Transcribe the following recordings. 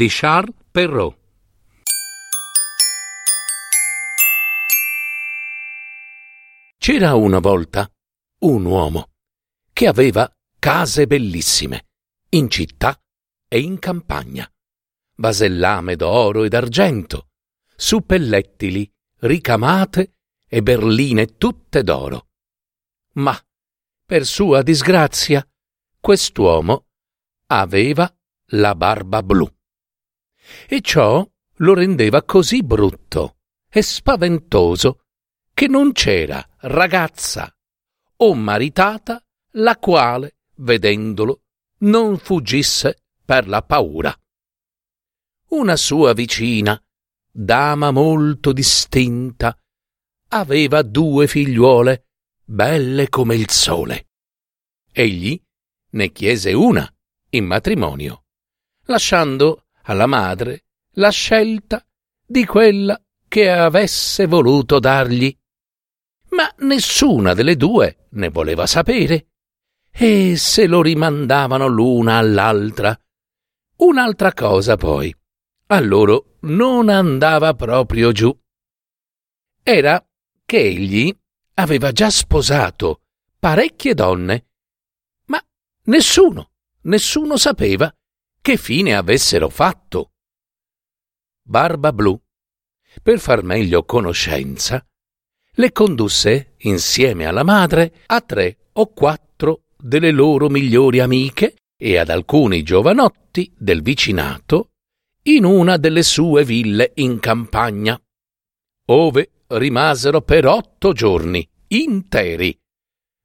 di Charles Perrault. C'era una volta un uomo che aveva case bellissime in città e in campagna, vasellame d'oro ed argento, suppellettili, ricamate e berline tutte d'oro. Ma, per sua disgrazia, quest'uomo aveva la barba blu. E ciò lo rendeva così brutto e spaventoso che non c'era ragazza o maritata la quale, vedendolo, non fuggisse per la paura. Una sua vicina, dama molto distinta, aveva due figliuole belle come il sole. Egli ne chiese una in matrimonio, lasciando alla madre la scelta di quella che avesse voluto dargli. Ma nessuna delle due ne voleva sapere, e se lo rimandavano l'una all'altra. Un'altra cosa poi, a loro non andava proprio giù. Era che egli aveva già sposato parecchie donne, ma nessuno, nessuno sapeva che fine avessero fatto. Barba Blu, per far meglio conoscenza, le condusse insieme alla madre a tre o quattro delle loro migliori amiche e ad alcuni giovanotti del vicinato in una delle sue ville in campagna, ove rimasero per otto giorni interi.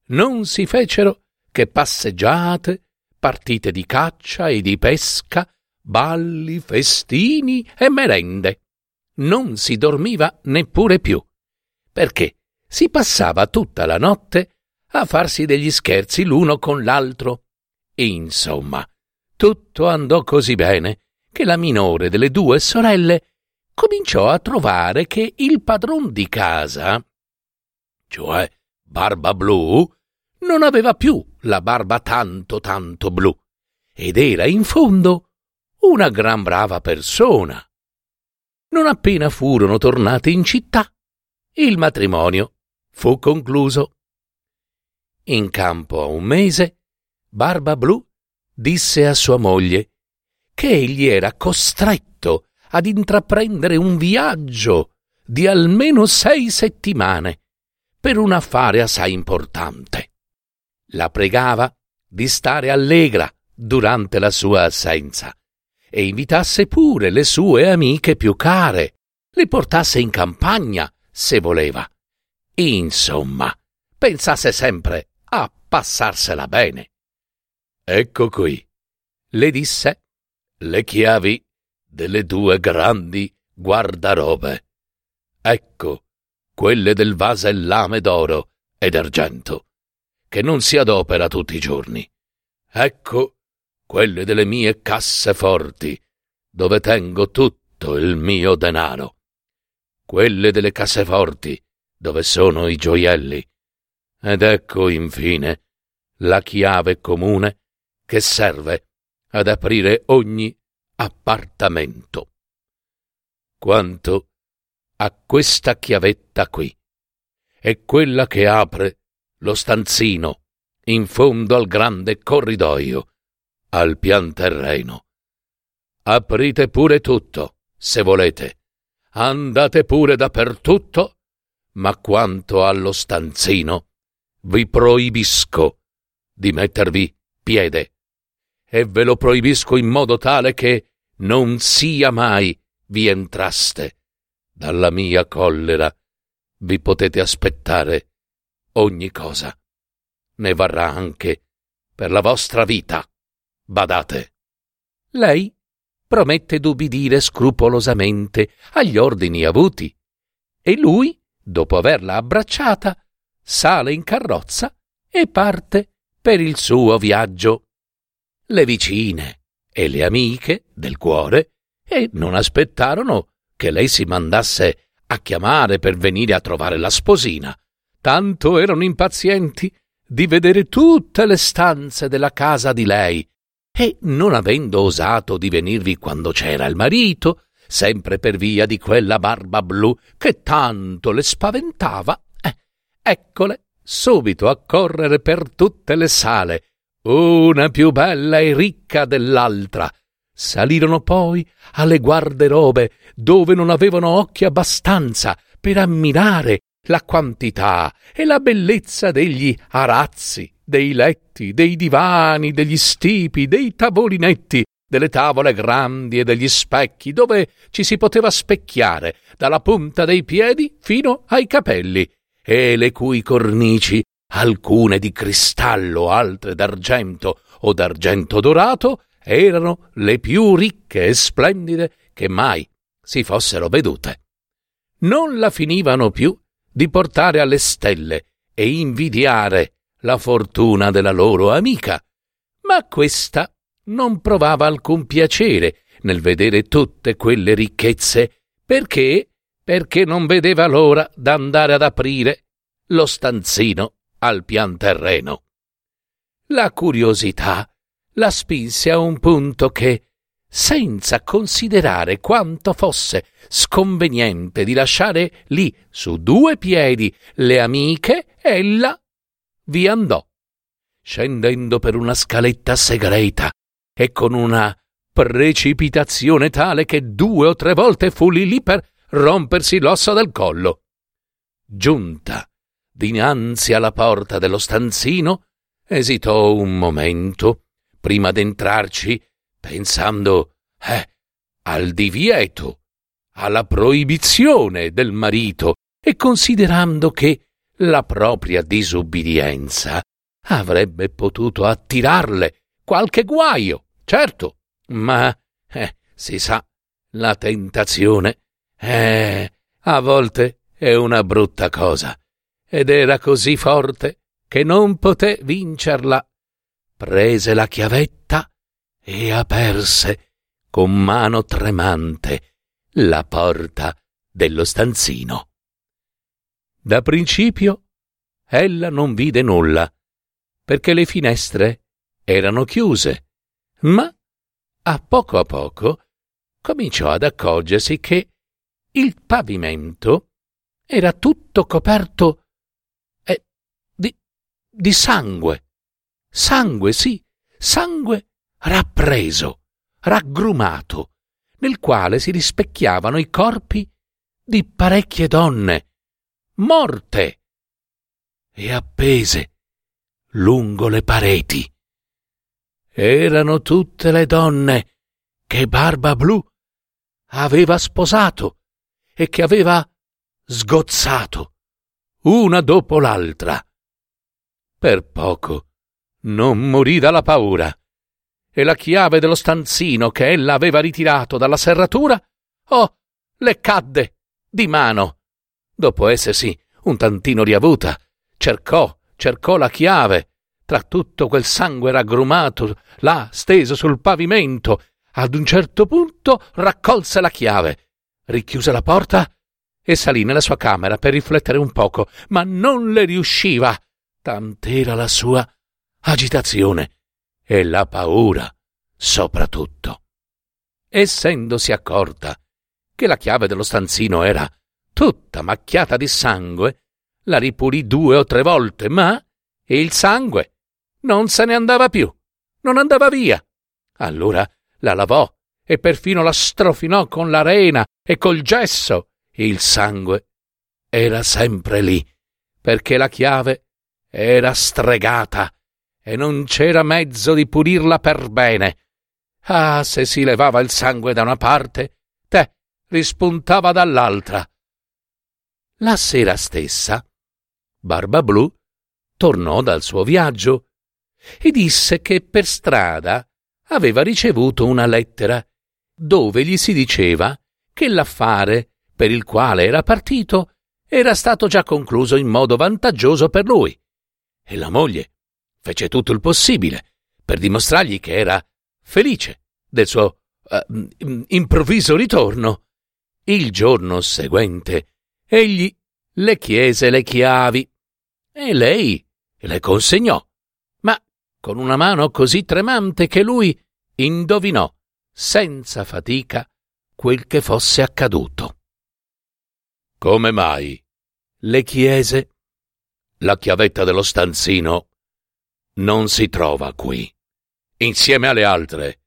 Non si fecero che passeggiate, partite di caccia e di pesca, balli, festini e merende. Non si dormiva neppure più, perché si passava tutta la notte a farsi degli scherzi l'uno con l'altro. Insomma, tutto andò così bene che la minore delle due sorelle cominciò a trovare che il padron di casa, cioè Barba Blu, non aveva più la barba tanto tanto blu ed era in fondo una gran brava persona. Non appena furono tornati in città, il matrimonio fu concluso. In campo a un mese, Barba Blu disse a sua moglie che egli era costretto ad intraprendere un viaggio di almeno sei settimane per un affare assai importante la pregava di stare allegra durante la sua assenza e invitasse pure le sue amiche più care, le portasse in campagna se voleva. Insomma, pensasse sempre a passarsela bene. Ecco qui, le disse, le chiavi delle due grandi guardarobe. Ecco, quelle del vasellame d'oro ed argento che non si adopera tutti i giorni. Ecco quelle delle mie casseforti, dove tengo tutto il mio denaro. Quelle delle casseforti, dove sono i gioielli. Ed ecco, infine, la chiave comune che serve ad aprire ogni appartamento. Quanto a questa chiavetta qui, è quella che apre lo stanzino in fondo al grande corridoio, al pian terreno. Aprite pure tutto, se volete. Andate pure dappertutto, ma quanto allo stanzino, vi proibisco di mettervi piede. E ve lo proibisco in modo tale che non sia mai vi entraste. Dalla mia collera vi potete aspettare ogni cosa. Ne varrà anche per la vostra vita. Badate. Lei promette d'ubbidire scrupolosamente agli ordini avuti. E lui, dopo averla abbracciata, sale in carrozza e parte per il suo viaggio. Le vicine e le amiche del cuore e non aspettarono che lei si mandasse a chiamare per venire a trovare la sposina. Tanto erano impazienti di vedere tutte le stanze della casa di lei e, non avendo osato di venirvi quando c'era il marito, sempre per via di quella barba blu che tanto le spaventava, eh, eccole subito a correre per tutte le sale, una più bella e ricca dell'altra. Salirono poi alle guarderobe, dove non avevano occhi abbastanza per ammirare la quantità e la bellezza degli arazzi, dei letti, dei divani, degli stipi, dei tavolinetti, delle tavole grandi e degli specchi, dove ci si poteva specchiare dalla punta dei piedi fino ai capelli, e le cui cornici, alcune di cristallo, altre d'argento o d'argento dorato, erano le più ricche e splendide che mai si fossero vedute. Non la finivano più di portare alle stelle e invidiare la fortuna della loro amica, ma questa non provava alcun piacere nel vedere tutte quelle ricchezze, perché? Perché non vedeva l'ora d'andare ad aprire lo stanzino al pian terreno. La curiosità la spinse a un punto che, senza considerare quanto fosse sconveniente di lasciare lì su due piedi le amiche, ella vi andò, scendendo per una scaletta segreta e con una precipitazione tale che due o tre volte fu lì lì per rompersi l'osso del collo. Giunta dinanzi alla porta dello stanzino, esitò un momento prima d'entrarci, pensando, eh, al divieto, alla proibizione del marito e considerando che la propria disubbidienza avrebbe potuto attirarle qualche guaio, certo, ma eh, si sa, la tentazione eh, a volte è una brutta cosa, ed era così forte che non poté vincerla. Prese la chiavetta e aperse con mano tremante la porta dello stanzino. Da principio ella non vide nulla, perché le finestre erano chiuse, ma a poco a poco cominciò ad accorgersi che il pavimento era tutto coperto eh, di, di sangue. Sangue, sì, sangue rappreso, raggrumato, nel quale si rispecchiavano i corpi di parecchie donne, morte e appese lungo le pareti. Erano tutte le donne che Barba Blu aveva sposato e che aveva sgozzato, una dopo l'altra. Per poco non morì dalla paura, e la chiave dello stanzino che ella aveva ritirato dalla serratura, oh, le cadde di mano. Dopo essersi un tantino riavuta, cercò, cercò la chiave, tra tutto quel sangue raggrumato, là steso sul pavimento, ad un certo punto raccolse la chiave, richiuse la porta e salì nella sua camera per riflettere un poco, ma non le riusciva, tant'era la sua agitazione e la paura soprattutto. Essendosi accorta che la chiave dello stanzino era tutta macchiata di sangue, la ripulì due o tre volte, ma il sangue non se ne andava più, non andava via. Allora la lavò e perfino la strofinò con l'arena e col gesso. Il sangue era sempre lì, perché la chiave era stregata e non c'era mezzo di pulirla per bene. Ah, se si levava il sangue da una parte, te rispuntava dall'altra. La sera stessa, Barba Blu tornò dal suo viaggio e disse che per strada aveva ricevuto una lettera dove gli si diceva che l'affare per il quale era partito era stato già concluso in modo vantaggioso per lui. E la moglie fece tutto il possibile per dimostrargli che era felice del suo uh, improvviso ritorno. Il giorno seguente egli le chiese le chiavi e lei le consegnò, ma con una mano così tremante che lui indovinò senza fatica quel che fosse accaduto. Come mai? le chiese. La chiavetta dello stanzino non si trova qui, insieme alle altre.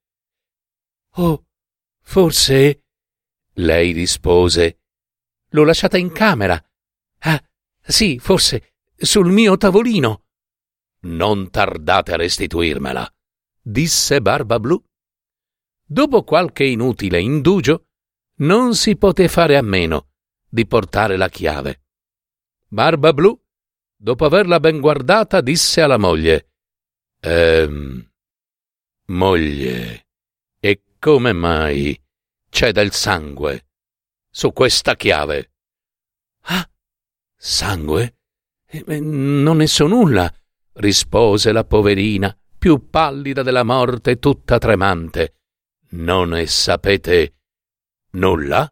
Oh, forse. Lei rispose. L'ho lasciata in camera. Ah, sì, forse, sul mio tavolino. Non tardate a restituirmela, disse Barba Blu. Dopo qualche inutile indugio, non si poté fare a meno di portare la chiave. Barba Blu, dopo averla ben guardata, disse alla moglie: Ehm, moglie, e come mai c'è del sangue su questa chiave? Ah, sangue? Eh, non ne so nulla, rispose la poverina, più pallida della morte tutta tremante. Non ne sapete nulla?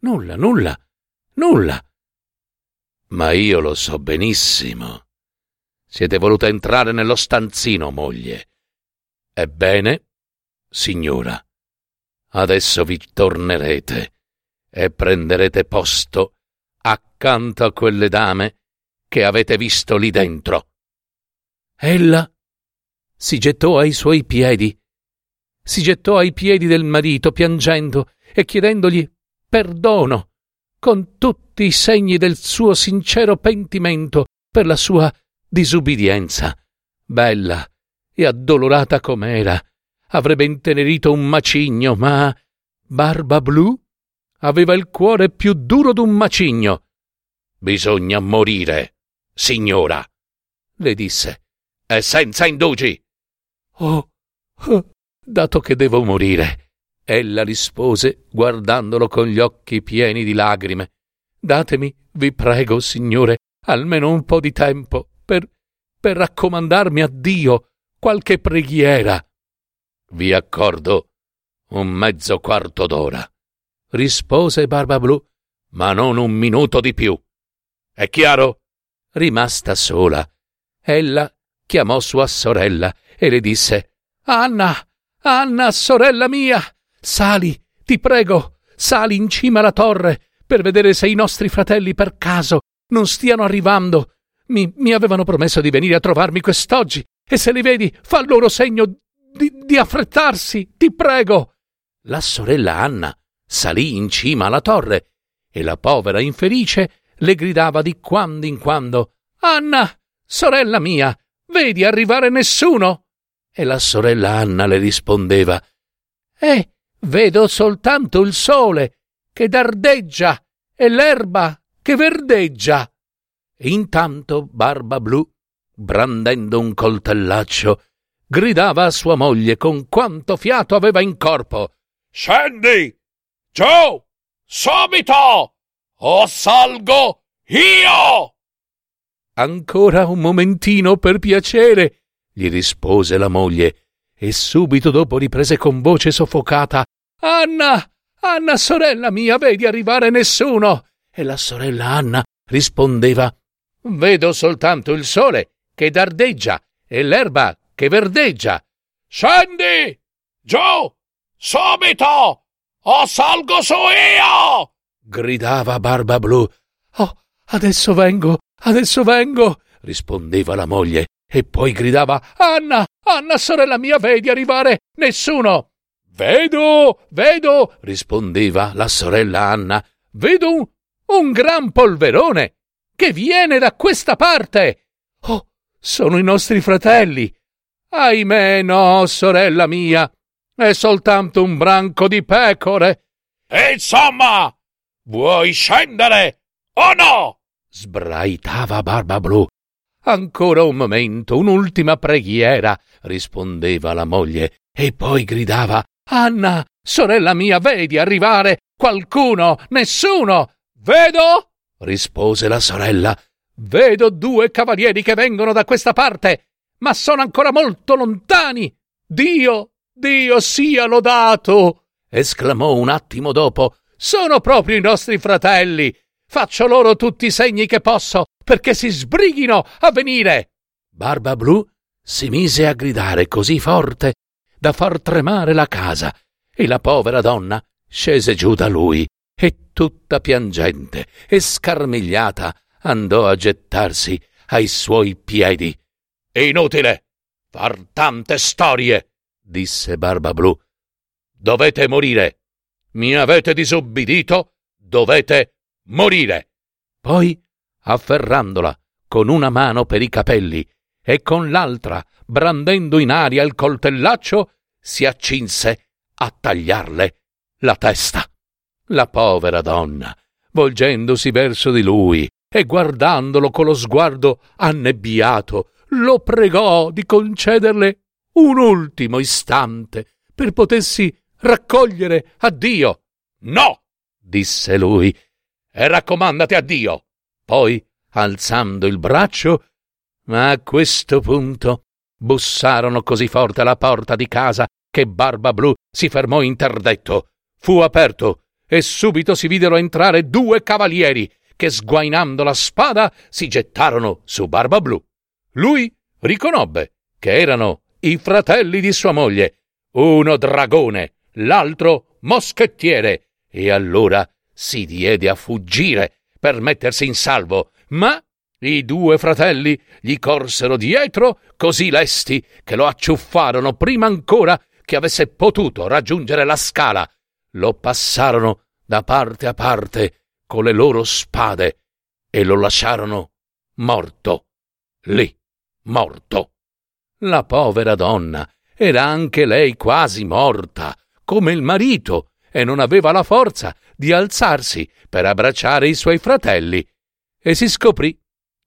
Nulla, nulla, nulla. Ma io lo so benissimo. Siete voluta entrare nello stanzino, moglie. Ebbene, signora, adesso vi tornerete e prenderete posto accanto a quelle dame che avete visto lì dentro. Ella si gettò ai suoi piedi, si gettò ai piedi del marito piangendo e chiedendogli perdono, con tutti i segni del suo sincero pentimento per la sua disubbidienza. Bella e addolorata com'era, avrebbe intenerito un macigno, ma Barba Blu aveva il cuore più duro d'un macigno. Bisogna morire, signora, le disse, e senza indugi. Oh, oh, dato che devo morire, ella rispose, guardandolo con gli occhi pieni di lagrime. Datemi, vi prego, signore, almeno un po' di tempo per, per raccomandarmi a Dio qualche preghiera. Vi accordo un mezzo quarto d'ora, rispose Barba Blu, ma non un minuto di più. È chiaro? Rimasta sola, ella chiamò sua sorella e le disse Anna, Anna, sorella mia, sali, ti prego, sali in cima alla torre per vedere se i nostri fratelli per caso non stiano arrivando. Mi, mi avevano promesso di venire a trovarmi quest'oggi e se li vedi fa loro segno di, di affrettarsi, ti prego. La sorella Anna salì in cima alla torre e la povera infelice le gridava di quando in quando Anna, sorella mia, vedi arrivare nessuno? E la sorella Anna le rispondeva Eh, vedo soltanto il sole che dardeggia e l'erba che verdeggia. Intanto Barba Blu, brandendo un coltellaccio, gridava a sua moglie con quanto fiato aveva in corpo Scendi! Giù! Subito! O salgo io! Ancora un momentino per piacere, gli rispose la moglie, e subito dopo riprese con voce soffocata Anna! Anna, sorella mia, vedi arrivare nessuno! E la sorella Anna rispondeva Vedo soltanto il sole che dardeggia e l'erba che verdeggia. Scendi! Giù! Subito! O salgo su io! gridava Barba Blu. Oh, adesso vengo, adesso vengo, rispondeva la moglie, e poi gridava Anna, Anna, sorella mia, vedi arrivare nessuno. Vedo, vedo, rispondeva la sorella Anna, vedo un, un gran polverone che viene da questa parte. Oh, sono i nostri fratelli. Ahimè, no, sorella mia, è soltanto un branco di pecore. E insomma, vuoi scendere o no? sbraitava Barba Blu. Ancora un momento, un'ultima preghiera, rispondeva la moglie, e poi gridava Anna, Sorella mia, vedi arrivare qualcuno? Nessuno! Vedo? Rispose la sorella. Vedo due cavalieri che vengono da questa parte, ma sono ancora molto lontani. Dio, Dio sia lodato! esclamò un attimo dopo. Sono proprio i nostri fratelli. Faccio loro tutti i segni che posso perché si sbrighino a venire. Barba Blu si mise a gridare così forte da far tremare la casa e la povera donna scese giù da lui e tutta piangente e scarmigliata andò a gettarsi ai suoi piedi. Inutile far tante storie, disse Barba Blu. Dovete morire. Mi avete disobbedito? Dovete morire. Poi, afferrandola con una mano per i capelli e con l'altra brandendo in aria il coltellaccio, si accinse a tagliarle la testa. La povera donna, volgendosi verso di lui e guardandolo con lo sguardo annebbiato, lo pregò di concederle un ultimo istante per potersi raccogliere a Dio. No, disse lui, e raccomandati a Dio. Poi, alzando il braccio, ma a questo punto bussarono così forte alla porta di casa che Barba Blu si fermò interdetto. Fu aperto e subito si videro entrare due cavalieri che, sguainando la spada, si gettarono su Barba Blu. Lui riconobbe che erano i fratelli di sua moglie, uno dragone, l'altro moschettiere, e allora si diede a fuggire per mettersi in salvo, ma i due fratelli gli corsero dietro così lesti che lo acciuffarono prima ancora che avesse potuto raggiungere la scala. Lo passarono da parte a parte con le loro spade e lo lasciarono morto. Lì, morto. La povera donna era anche lei quasi morta, come il marito, e non aveva la forza di alzarsi per abbracciare i suoi fratelli. E si scoprì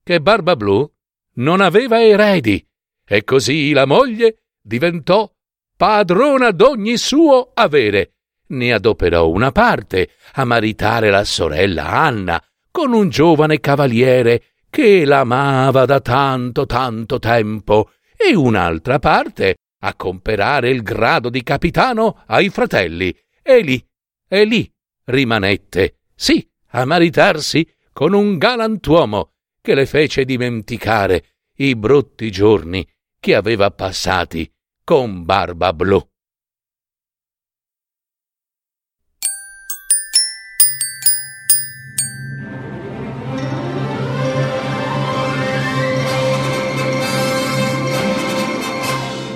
che Barba Blu non aveva eredi, e così la moglie diventò padrona d'ogni suo avere. Ne adoperò una parte a maritare la sorella Anna con un giovane cavaliere che l'amava da tanto tanto tempo e un'altra parte a comperare il grado di capitano ai fratelli e lì, e lì rimanette, sì, a maritarsi con un galantuomo che le fece dimenticare i brutti giorni che aveva passati con Barba Blu.